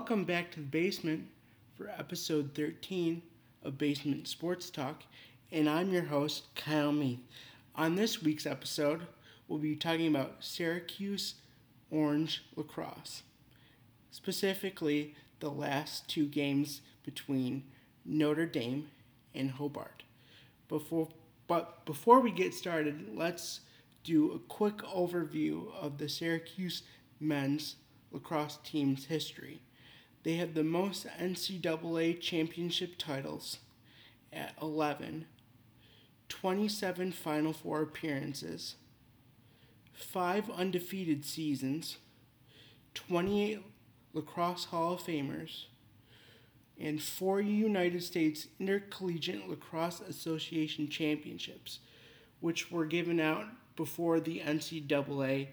Welcome back to the basement for episode 13 of Basement Sports Talk, and I'm your host, Kyle Meath. On this week's episode, we'll be talking about Syracuse Orange lacrosse, specifically the last two games between Notre Dame and Hobart. Before, but before we get started, let's do a quick overview of the Syracuse men's lacrosse team's history. They have the most NCAA championship titles at 11, 27 Final Four appearances, 5 undefeated seasons, 28 Lacrosse Hall of Famers, and 4 United States Intercollegiate Lacrosse Association championships, which were given out before the NCAA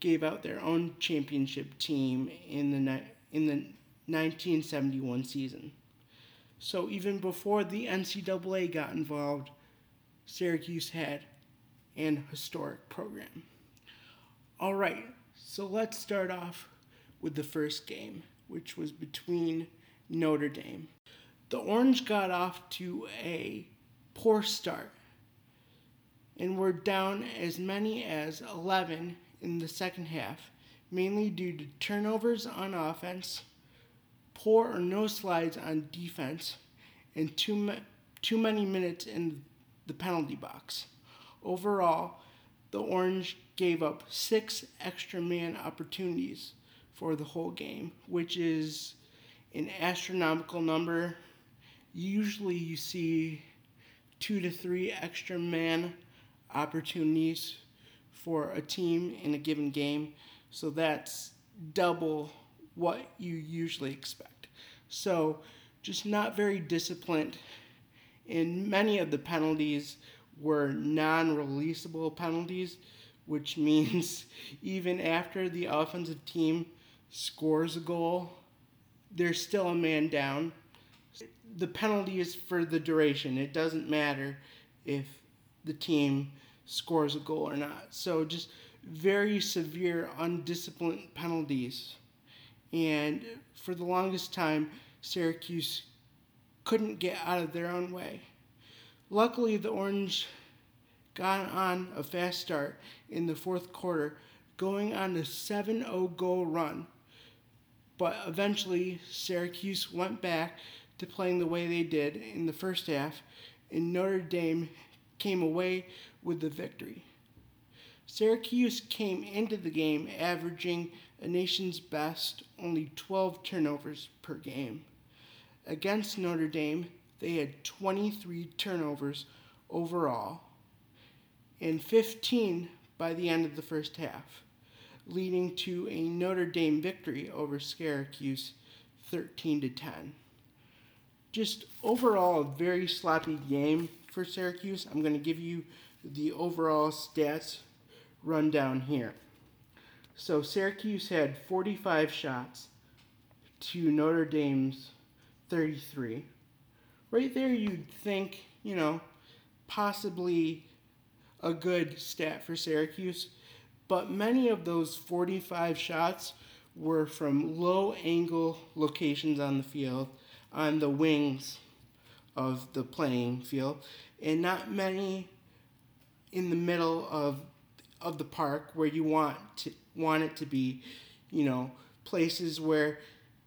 gave out their own championship team in the in the 1971 season. So even before the NCAA got involved, Syracuse had an historic program. All right, so let's start off with the first game, which was between Notre Dame. The Orange got off to a poor start and were down as many as 11 in the second half, mainly due to turnovers on offense, poor or no slides on defense, and too, ma- too many minutes in the penalty box. Overall, the Orange gave up six extra man opportunities for the whole game, which is an astronomical number. Usually, you see two to three extra man opportunities for a team in a given game. So that's double what you usually expect. So just not very disciplined. And many of the penalties were non releasable penalties, which means even after the offensive team scores a goal, there's still a man down. The penalty is for the duration. It doesn't matter if the team scores a goal or not. So just very severe, undisciplined penalties. And for the longest time, Syracuse couldn't get out of their own way. Luckily, the Orange got on a fast start in the fourth quarter, going on a 7 0 goal run. But eventually, Syracuse went back to playing the way they did in the first half, and Notre Dame came away with the victory. Syracuse came into the game averaging a nation's best only 12 turnovers per game. Against Notre Dame, they had 23 turnovers overall and 15 by the end of the first half, leading to a Notre Dame victory over Syracuse 13 to 10. Just overall a very sloppy game for Syracuse. I'm going to give you the overall stats rundown here. So Syracuse had 45 shots to Notre Dame's 33. Right there, you'd think, you know, possibly a good stat for Syracuse, but many of those 45 shots were from low angle locations on the field, on the wings of the playing field, and not many in the middle of of the park where you want to want it to be, you know, places where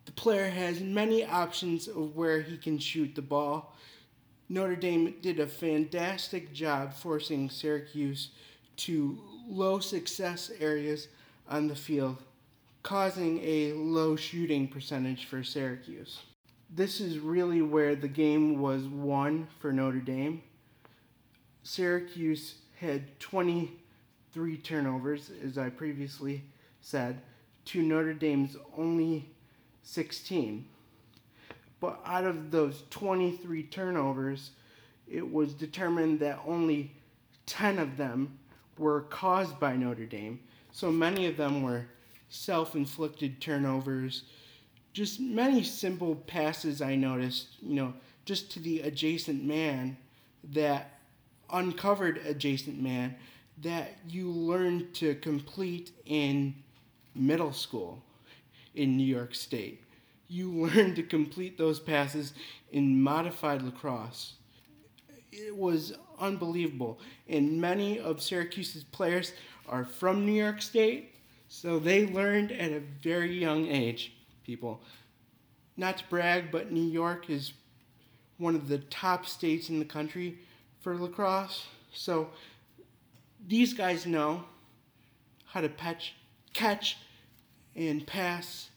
the player has many options of where he can shoot the ball. Notre Dame did a fantastic job forcing Syracuse to low success areas on the field, causing a low shooting percentage for Syracuse. This is really where the game was won for Notre Dame. Syracuse had 23 turnovers, as I previously said, to Notre Dame's only 16. But out of those 23 turnovers, it was determined that only 10 of them were caused by Notre Dame. So many of them were self inflicted turnovers. Just many simple passes I noticed, you know, just to the adjacent man that uncovered adjacent man that you learn to complete in middle school in New York State. you learn to complete those passes in modified lacrosse. It was unbelievable. And many of Syracuse's players are from New York State, so they learned at a very young age, people. Not to brag, but New York is one of the top states in the country for lacrosse. So these guys know how to patch, catch and pass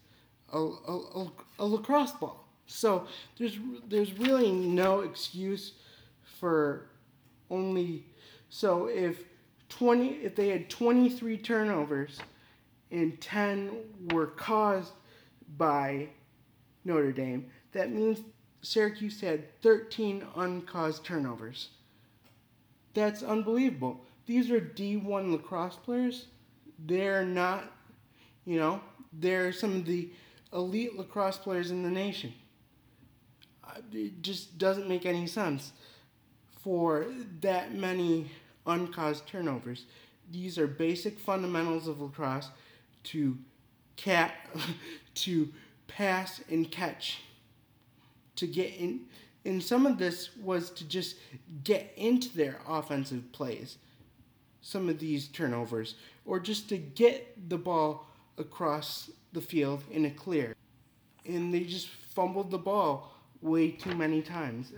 a, a, a, lacrosse ball. So there's there's really no excuse for only so if 20 if they had 23 turnovers and 10 were caused by Notre Dame, that means Syracuse had 13 uncaused turnovers. That's unbelievable. These are D1 lacrosse players. They're not, you know, they're some of the elite lacrosse players in the nation. It just doesn't make any sense for that many uncaused turnovers. These are basic fundamentals of lacrosse to cat to pass and catch to get in and some of this was to just get into their offensive plays some of these turnovers or just to get the ball across the field in a clear. And they just fumbled the ball way too many times.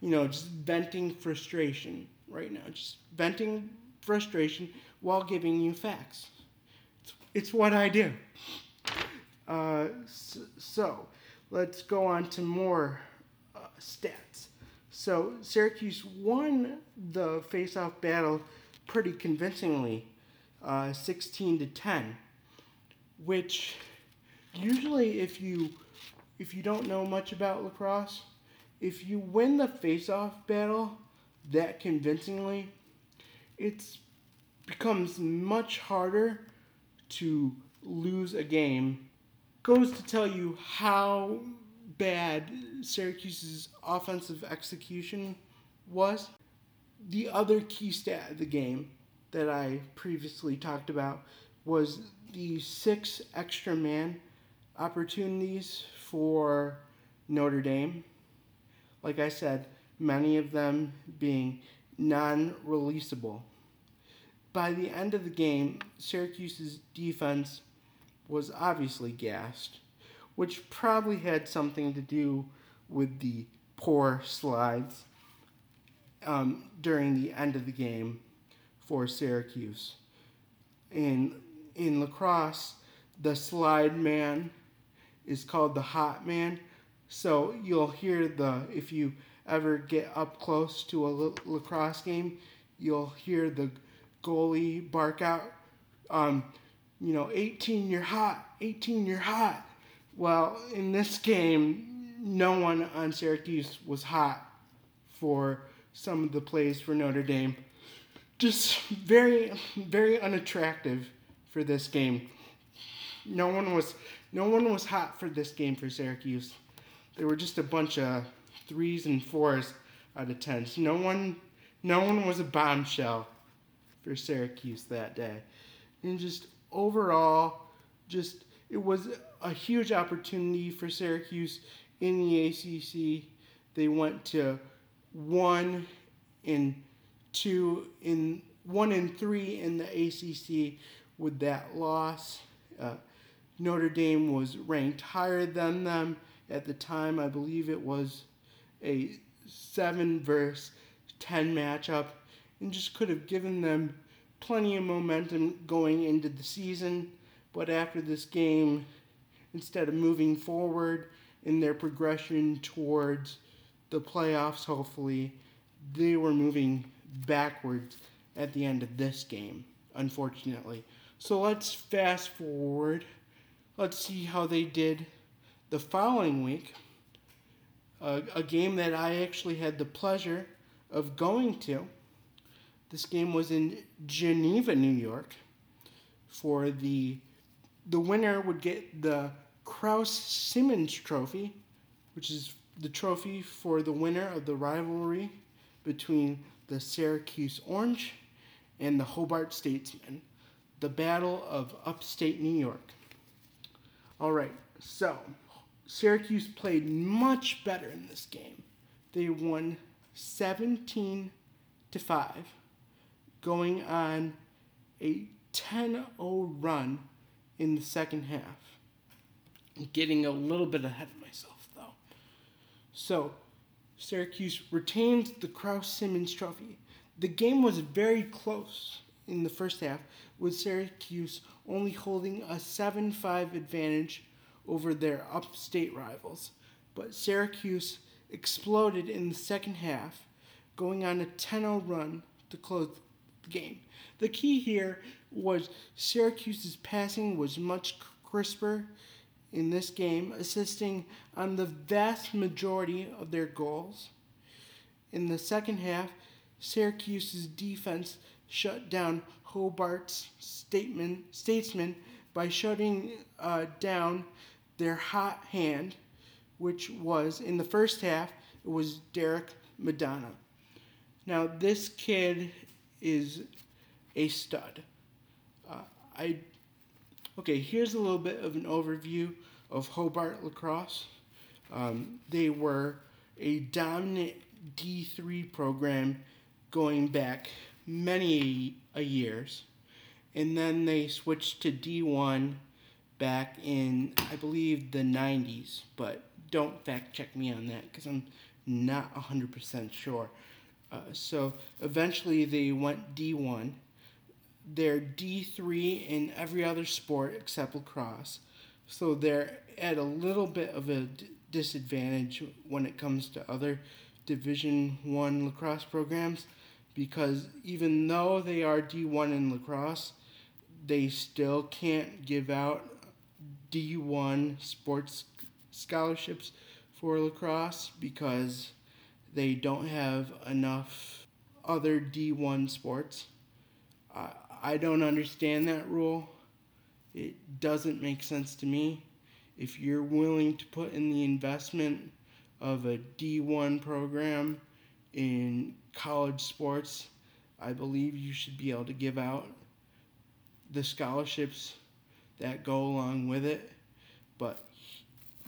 You know just venting frustration right now. Just venting frustration while giving you facts. It's, it's what i do. Uh, so let's go on to more uh, stats. So Syracuse won the face-off battle pretty convincingly, uh, 16 to 10, which usually if you if you don't know much about lacrosse, if you win the face-off battle that convincingly, it becomes much harder to lose a game goes to tell you how bad Syracuse's offensive execution was. The other key stat of the game that I previously talked about was the six extra man opportunities for Notre Dame. Like I said, many of them being non releasable. By the end of the game, Syracuse's defense was obviously gassed, which probably had something to do with the poor slides um, during the end of the game for Syracuse. In, in lacrosse, the slide man is called the hot man. So you'll hear the, if you ever get up close to a lacrosse game, you'll hear the goalie bark out, um, you know, 18, you're hot, 18, you're hot. Well, in this game, no one on Syracuse was hot for some of the plays for Notre Dame. Just very, very unattractive for this game. No one was, no one was hot for this game for Syracuse. There were just a bunch of threes and fours out of tens. No one, no one was a bombshell for Syracuse that day, and just overall, just it was a huge opportunity for Syracuse in the ACC. They went to one and two in one and three in the ACC with that loss. Uh, Notre Dame was ranked higher than them at the time. I believe it was a seven versus ten matchup, and just could have given them plenty of momentum going into the season, but after this game, instead of moving forward in their progression towards the playoffs, hopefully, they were moving backwards at the end of this game, unfortunately. So let's fast forward. Let's see how they did the following week. Uh, a game that I actually had the pleasure of going to. This game was in Geneva, New York. For the the winner would get the Kraus Simmons Trophy, which is the trophy for the winner of the rivalry between the Syracuse Orange and the Hobart Statesmen, the Battle of Upstate New York. All right, so Syracuse played much better in this game. They won 17 to 5, going on a 10 0 run in the second half. Getting a little bit ahead of myself. So, Syracuse retains the Kraus Simmons Trophy. The game was very close in the first half, with Syracuse only holding a 7 5 advantage over their upstate rivals. But Syracuse exploded in the second half, going on a 10 0 run to close the game. The key here was Syracuse's passing was much crisper in this game, assisting on the vast majority of their goals. In the second half, Syracuse's defense shut down Hobart's statement, statesman by shutting uh, down their hot hand, which was in the first half, it was Derek Madonna. Now, this kid is a stud. Uh, I okay. Here's a little bit of an overview of Hobart lacrosse. Um, they were a dominant D3 program going back many a years, and then they switched to D1 back in I believe the 90s, but don't fact check me on that because I'm not 100% sure. Uh, so eventually they went D1. They're D3 in every other sport except lacrosse. So they're at a little bit of a disadvantage when it comes to other Division 1 lacrosse programs because even though they are D1 in lacrosse, they still can't give out D1 sports scholarships for lacrosse because they don't have enough other D1 sports. I don't understand that rule. It doesn't make sense to me. If you're willing to put in the investment of a D1 program in college sports, I believe you should be able to give out the scholarships that go along with it. But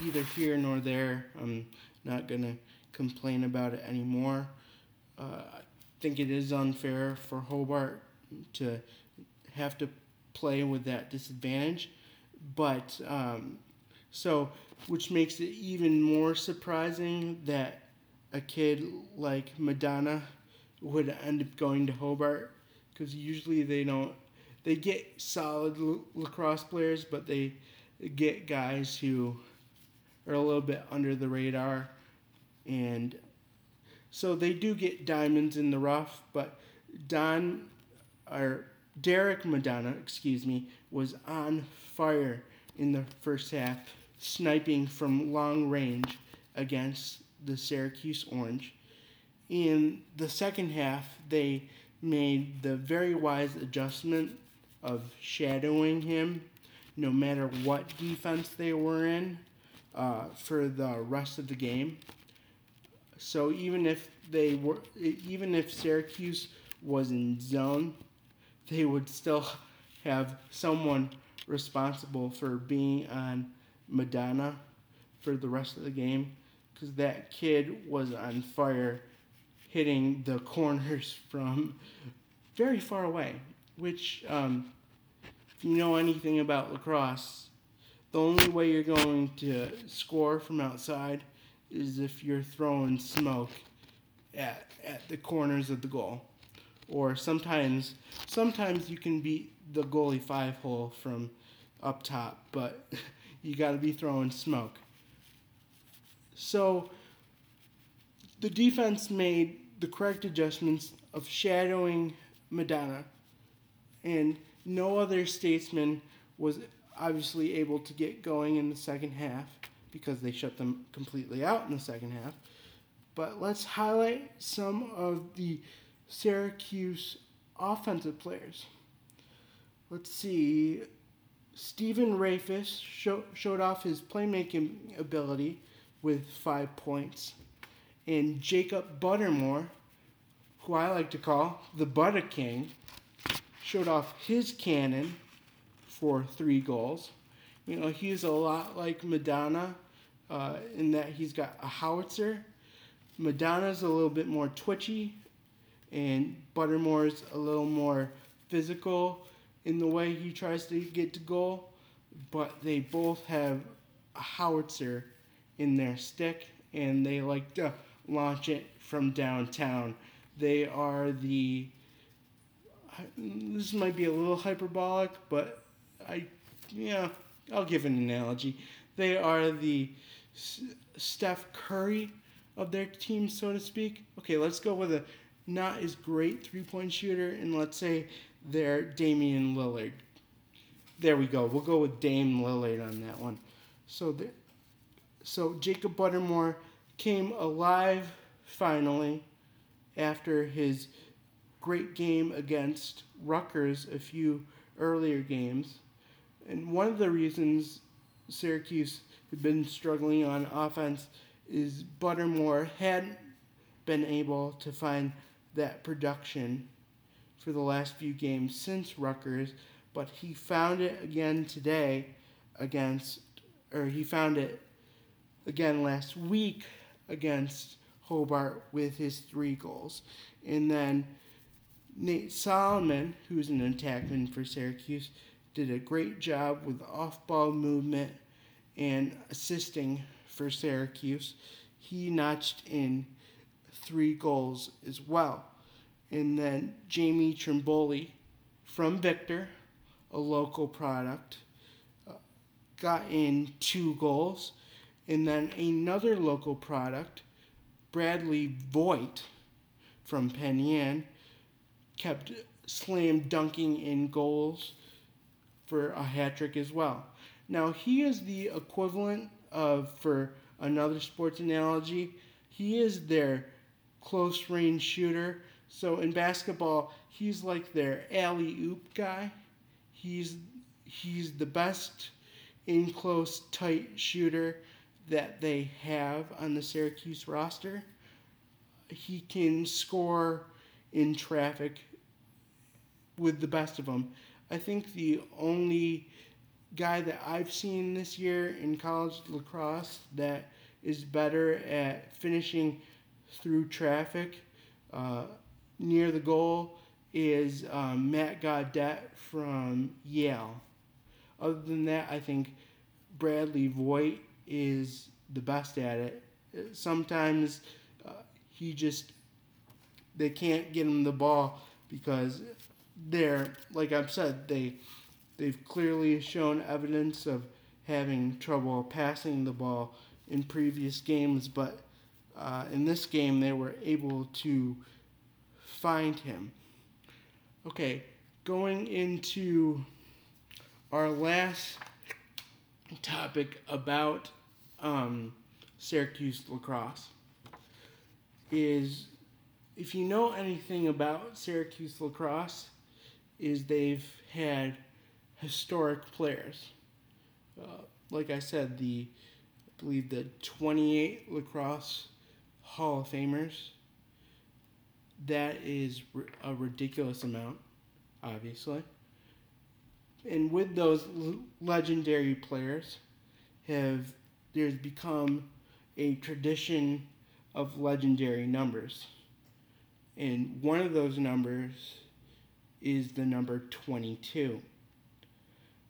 either here nor there, I'm not going to complain about it anymore. Uh, I think it is unfair for Hobart to have to play with that disadvantage. But um, so, which makes it even more surprising that a kid like Madonna would end up going to Hobart because usually they don't they get solid l- lacrosse players, but they get guys who are a little bit under the radar, and so they do get diamonds in the rough. But Don or Derek Madonna, excuse me, was on fire in the first half, sniping from long range against the Syracuse Orange. In the second half, they made the very wise adjustment of shadowing him no matter what defense they were in uh, for the rest of the game. So even if they were, even if Syracuse was in zone, they would still have someone responsible for being on Madonna for the rest of the game because that kid was on fire hitting the corners from very far away which, um, if you know anything about lacrosse, the only way you're going to score from outside is if you're throwing smoke at, at the corners of the goal. Or sometimes, sometimes you can beat the goalie five hole from up top, but you got to be throwing smoke. So the defense made the correct adjustments of shadowing Madonna and no other statesman was obviously able to get going in the second half because they shut them completely out in the second half. But let's highlight some of the Syracuse offensive players. Let's see. Stephen Rehfuss show, showed off his playmaking ability with five points. And Jacob Buttermore, who I like to call the Butter King, showed off his cannon for three goals. You know, he's a lot like Madonna. uh, in that he's got a howitzer. Madonna's a little bit more twitchy, and Buttermore's a little more physical in the way he tries to get to goal. But they both have a howitzer in their stick, and they like to launch it from downtown. They are the. This might be a little hyperbolic, but I, yeah, I'll give an analogy. They are the Steph Curry of their team, so to speak. Okay, let's go with a not as great three point shooter, and let's say they're Damian Lillard. There we go. We'll go with Dame Lillard on that one. So, the, so Jacob Buttermore came alive finally after his great game against Rutgers a few earlier games. And one of the reasons Syracuse had been struggling on offense is Buttermore hadn't been able to find that production for the last few games since Rutgers, but he found it again today against, or he found it again last week against Hobart with his three goals. And then Nate Solomon, who's an attackman for Syracuse, did a great job with off ball movement and assisting for Syracuse. He notched in three goals as well. And then Jamie Trimboli from Victor, a local product, uh, got in two goals. And then another local product, Bradley Voigt from Penn Yan, kept slam dunking in goals for a hat trick as well. Now, he is the equivalent of, for another sports analogy, he is their close range shooter. So in basketball, he's like their alley oop guy. He's he's the best in close tight shooter that they have on the Syracuse roster. He can score in traffic with the best of them. I think the only guy that I've seen this year in college lacrosse that is better at finishing through traffic uh, near the goal is um, Matt Gaudet from Yale. Other than that, I think Bradley Voigt is the best at it. Sometimes uh, he just they can't get him the ball because they're like I've said they they've clearly shown evidence of having trouble passing the ball in previous games, but uh, in this game they were able to find him. Okay, going into our last topic about um, Syracuse lacrosse is if you know anything about Syracuse lacrosse, is they've had historic players. Uh, like I said, the I believe the 28 lacrosse Hall of Famers. That is a ridiculous amount, obviously. And with those legendary players, have there's become a tradition of legendary numbers. And one of those numbers is the number 22.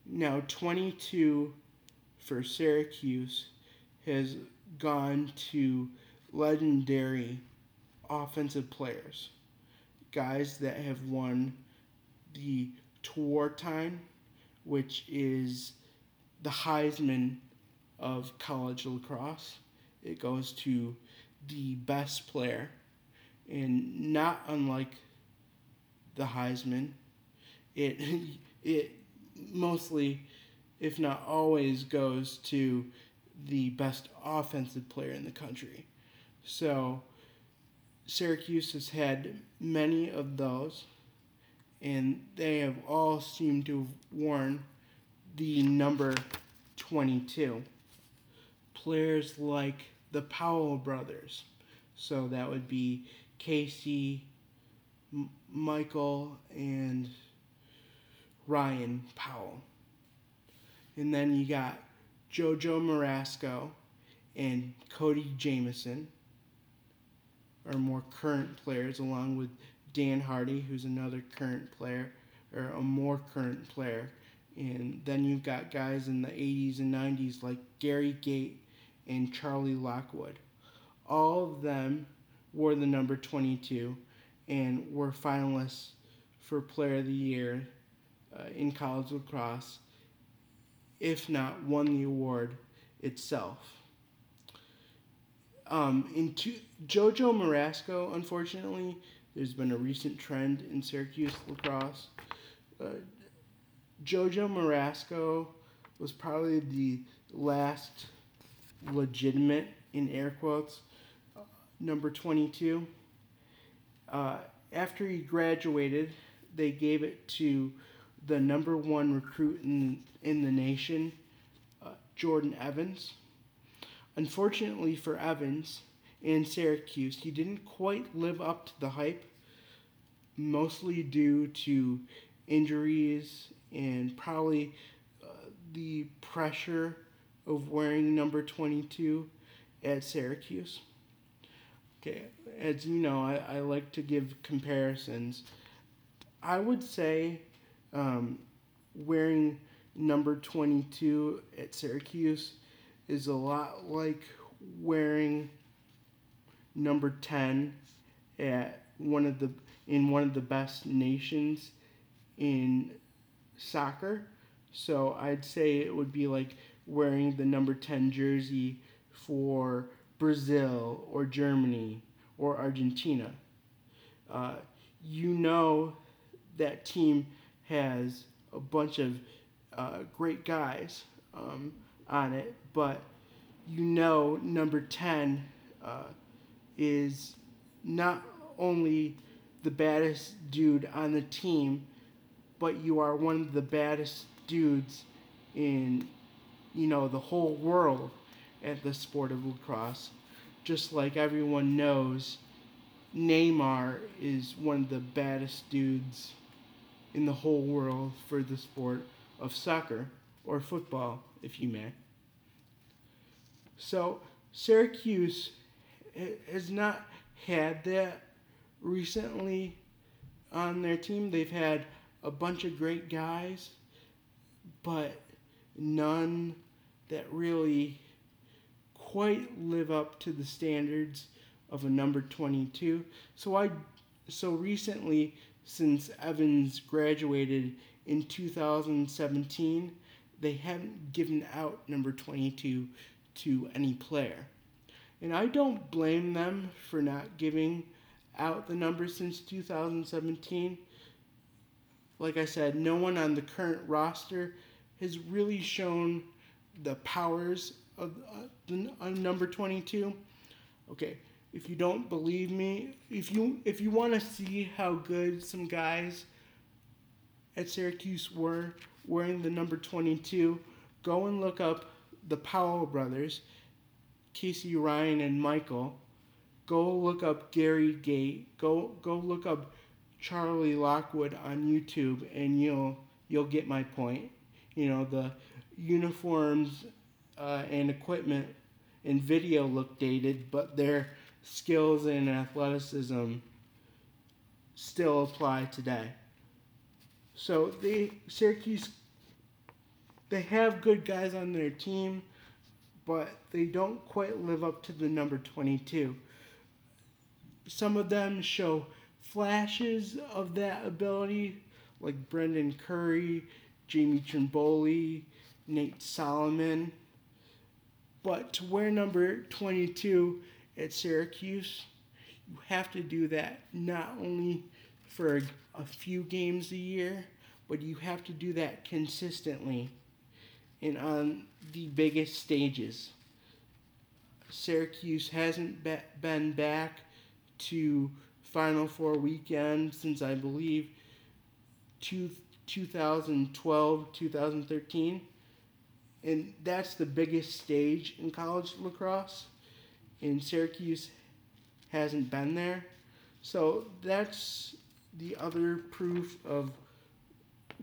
Now, 22 for Syracuse has gone to legendary offensive players, guys that have won the Tewaaraton, which is the Heisman of college lacrosse. It goes to the best player, and not unlike the Heisman, it it mostly, if not always, goes to the best offensive player in the country. So Syracuse has had many of those, and they have all seemed to have worn the number 22. Players like the Powell brothers, so that would be Casey, M- Michael, and Ryan Powell. And then you got Jojo Marasco and Cody Jamieson are more current players, along with Dan Hardy, who's another current player, or a more current player. And then you've got guys in the 80s and 90s like Gary Gait and Charlie Lockwood. All of them wore the number 22 and were finalists for Player of the Year uh, in college lacrosse, if not won the award itself. Um, in two, Jojo Marasco, unfortunately, there's been a recent trend in Syracuse lacrosse. Uh, Jojo Marasco was probably the last legitimate, in air quotes, uh, number 22. Uh, after he graduated, they gave it to the number one recruit in, in the nation, uh, Jordan Evans. Unfortunately for Evans and Syracuse, he didn't quite live up to the hype, mostly due to injuries and probably uh, the pressure of wearing number 22 at Syracuse. Okay, as you know, I, I like to give comparisons. I would say um, wearing number 22 at Syracuse is a lot like wearing number 10 at one of the in one of the best nations in soccer. So I'd say it would be like wearing the number 10 jersey for Brazil or Germany or Argentina. Uh, you know that team has a bunch of uh, great guys um, on it, but you know number 10 uh, is not only the baddest dude on the team, but you are one of the baddest dudes in you know the whole world at the sport of lacrosse. Just like everyone knows, Neymar is one of the baddest dudes in the whole world for the sport of soccer or football, if you may. So, Syracuse has not had that recently on their team. They've had a bunch of great guys, but none that really quite live up to the standards of a number 22. So I so recently since Evans graduated in 2017, they haven't given out number 22 to any player. And I don't blame them for not giving out the number since 2017. Like I said, no one on the current roster has really shown the powers of uh, the uh, number 22. Okay, if you don't believe me, if you if you want to see how good some guys at Syracuse were wearing the number 22, go and look up the Powell brothers, Casey Ryan and Michael. Go look up Gary Gait. Go go look up Charlie Lockwood on YouTube, and you'll you'll get my point. You know the uniforms uh, and equipment and video look dated, but they're skills and athleticism still apply today. So they Syracuse they have good guys on their team, but they don't quite live up to the number 22. Some of them show flashes of that ability, like Brendan Curry, Jamie Trimboli, Nate Solomon. But to wear number 22 at Syracuse, you have to do that not only for a, a few games a year, but you have to do that consistently and on um, the biggest stages. Syracuse hasn't be- been back to Final Four weekend since I believe two, 2012, 2013. And that's the biggest stage in college lacrosse and Syracuse hasn't been there. So that's the other proof of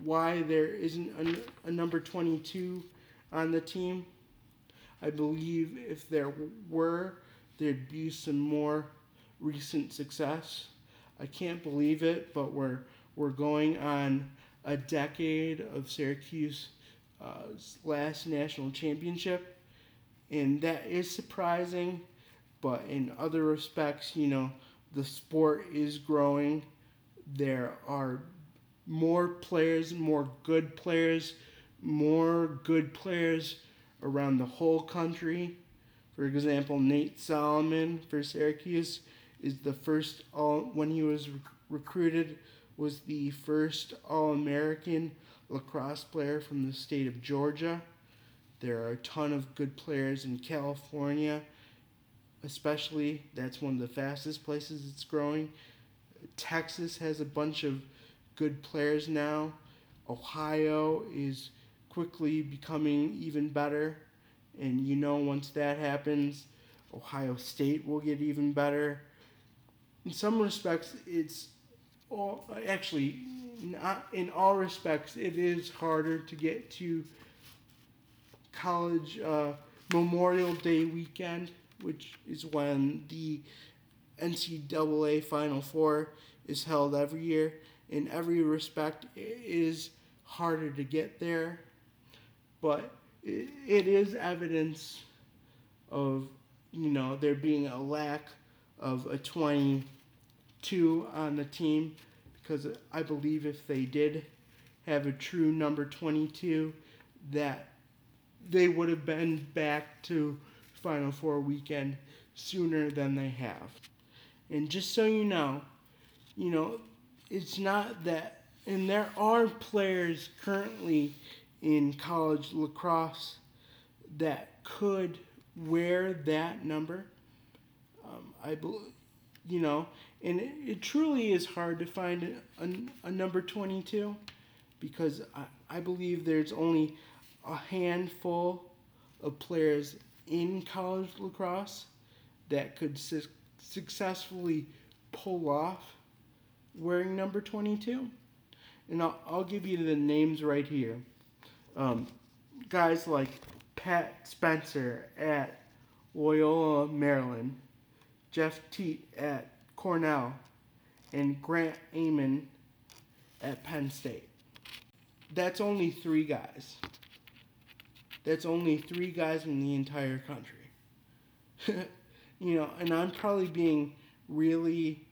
why there isn't a, a number 22 on the team. I believe if there were, there'd be some more recent success. I can't believe it, but we're we're going on a decade of Syracuse's uh, last national championship, and that is surprising. But in other respects, you know, the sport is growing. There are more players, more good players, more good players around the whole country. For example, Nate Solomon for Syracuse is the first all when he was rec- recruited was the first All-American lacrosse player from the state of Georgia. There are a ton of good players in California, especially. That's one of the fastest places it's growing. Texas has a bunch of good players now. Ohio is quickly becoming even better. And you know, once that happens, Ohio State will get even better. In some respects, it's all, actually, not in all respects, it is harder to get to college uh, Memorial Day weekend, which is when the NCAA Final Four is held every year. In every respect, it is harder to get there, but it, it is evidence of you know there being a lack of a 22 on the team because I believe if they did have a true number 22 that they would have been back to Final Four weekend sooner than they have. And just so you know, you know, it's not that, and there are players currently in college lacrosse that could wear that number. Um, I believe, you know, and it, it, truly is hard to find a, a, a number 22 because I, I believe there's only a handful of players in college lacrosse that could su- successfully pull off wearing number 22. And I'll, I'll give you the names right here. Um, guys like Pat Spencer at Loyola, Maryland, Jeff Teat at Cornell, and Grant Ament at Penn State. That's only three guys. That's only three guys in the entire country. you know, and I'm probably being really,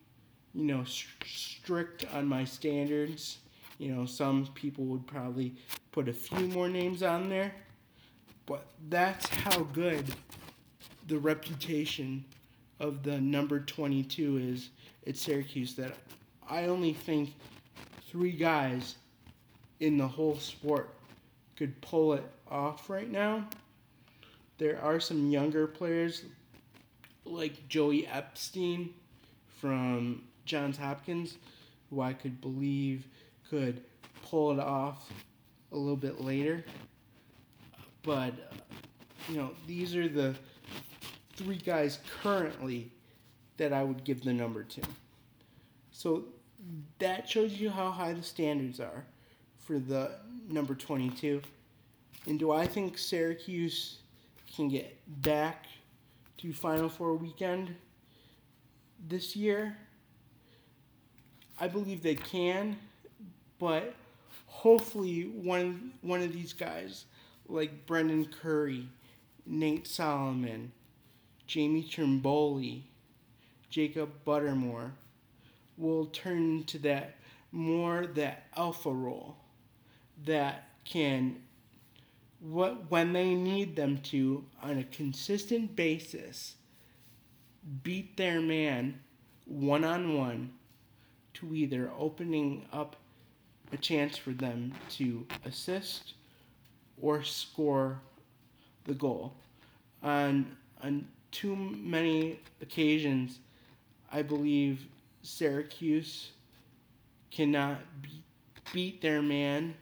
you know, st- strict on my standards. You know, some people would probably put a few more names on there, but that's how good the reputation of the number 22 is at Syracuse that I only think three guys in the whole sport could pull it off right now. There are some younger players like Joey Epstein from Johns Hopkins who I could believe could pull it off a little bit later. But, uh, you know, these are the three guys currently that I would give the number to. So that shows you how high the standards are for the number 22. And do I think Syracuse can get back to Final Four weekend this year? I believe they can, but hopefully one one of these guys like Brendan Curry, Nate Solomon, Jamie Trimboli, Jacob Buttermore will turn to that more that alpha role that can what when they need them to on a consistent basis beat their man one on one to either opening up a chance for them to assist or score the goal. On on too many occasions, I believe Syracuse cannot be, beat their man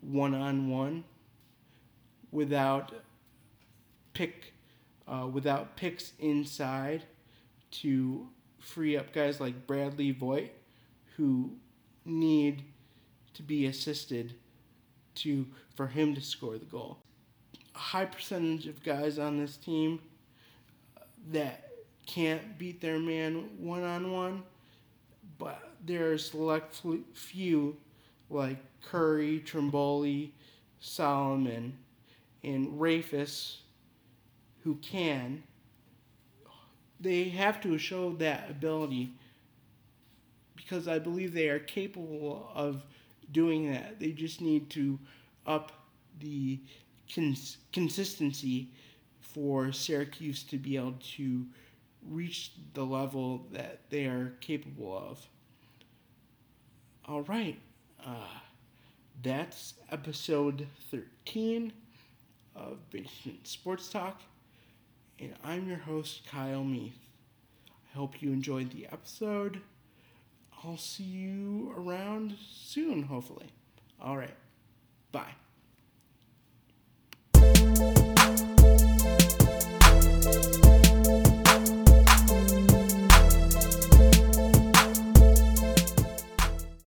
one on one without pick uh, without picks inside to free up guys like Bradley Voigt who need to be assisted to for him to score the goal. a high percentage of guys on this team that can't beat their man one on one, but there are select few like Curry, Trimboli, Solomon, and Rehfuss who can. They have to show that ability because I believe they are capable of doing that. They just need to up the cons- consistency for Syracuse to be able to reach the level that they are capable of. All right. Uh, that's episode 13 of Basement Sports Talk. And I'm your host, Kyle Meath. I hope you enjoyed the episode. I'll see you around soon, hopefully. All right. Bye.